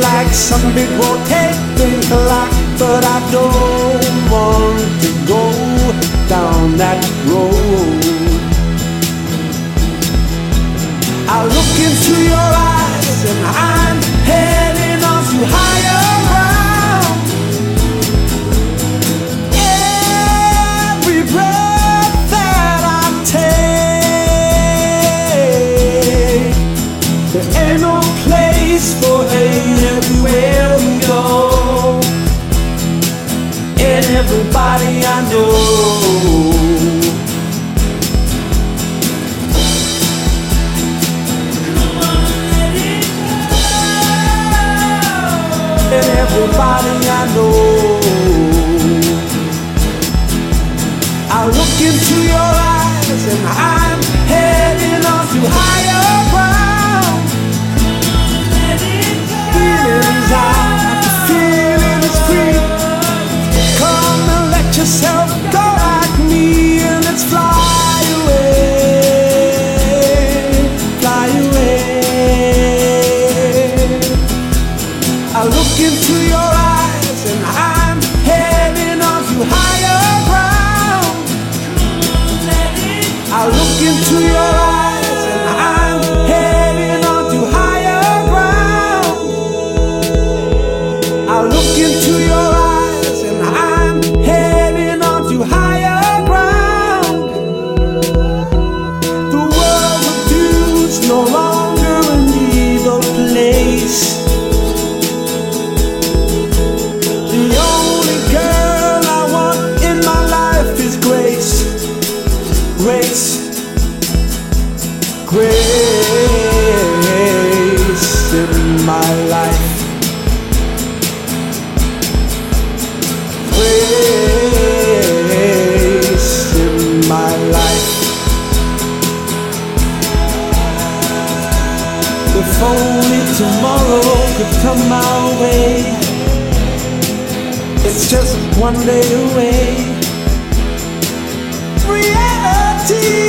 like some big rotating clock, but I don't want to go down that road. I look into your eyes and I'm heading on to higher ground. Every breath that I take, there ain't no place everybody I know. and everybody I know. Look into your eyes and I'm heading on higher ground. I look into your eyes and I'm heading on higher ground. I look into my life. In my life. If only tomorrow could come my way. It's just one day away. Reality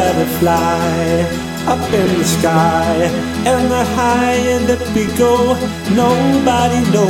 and a butterfly up in the sky. And the higher that we go, nobody knows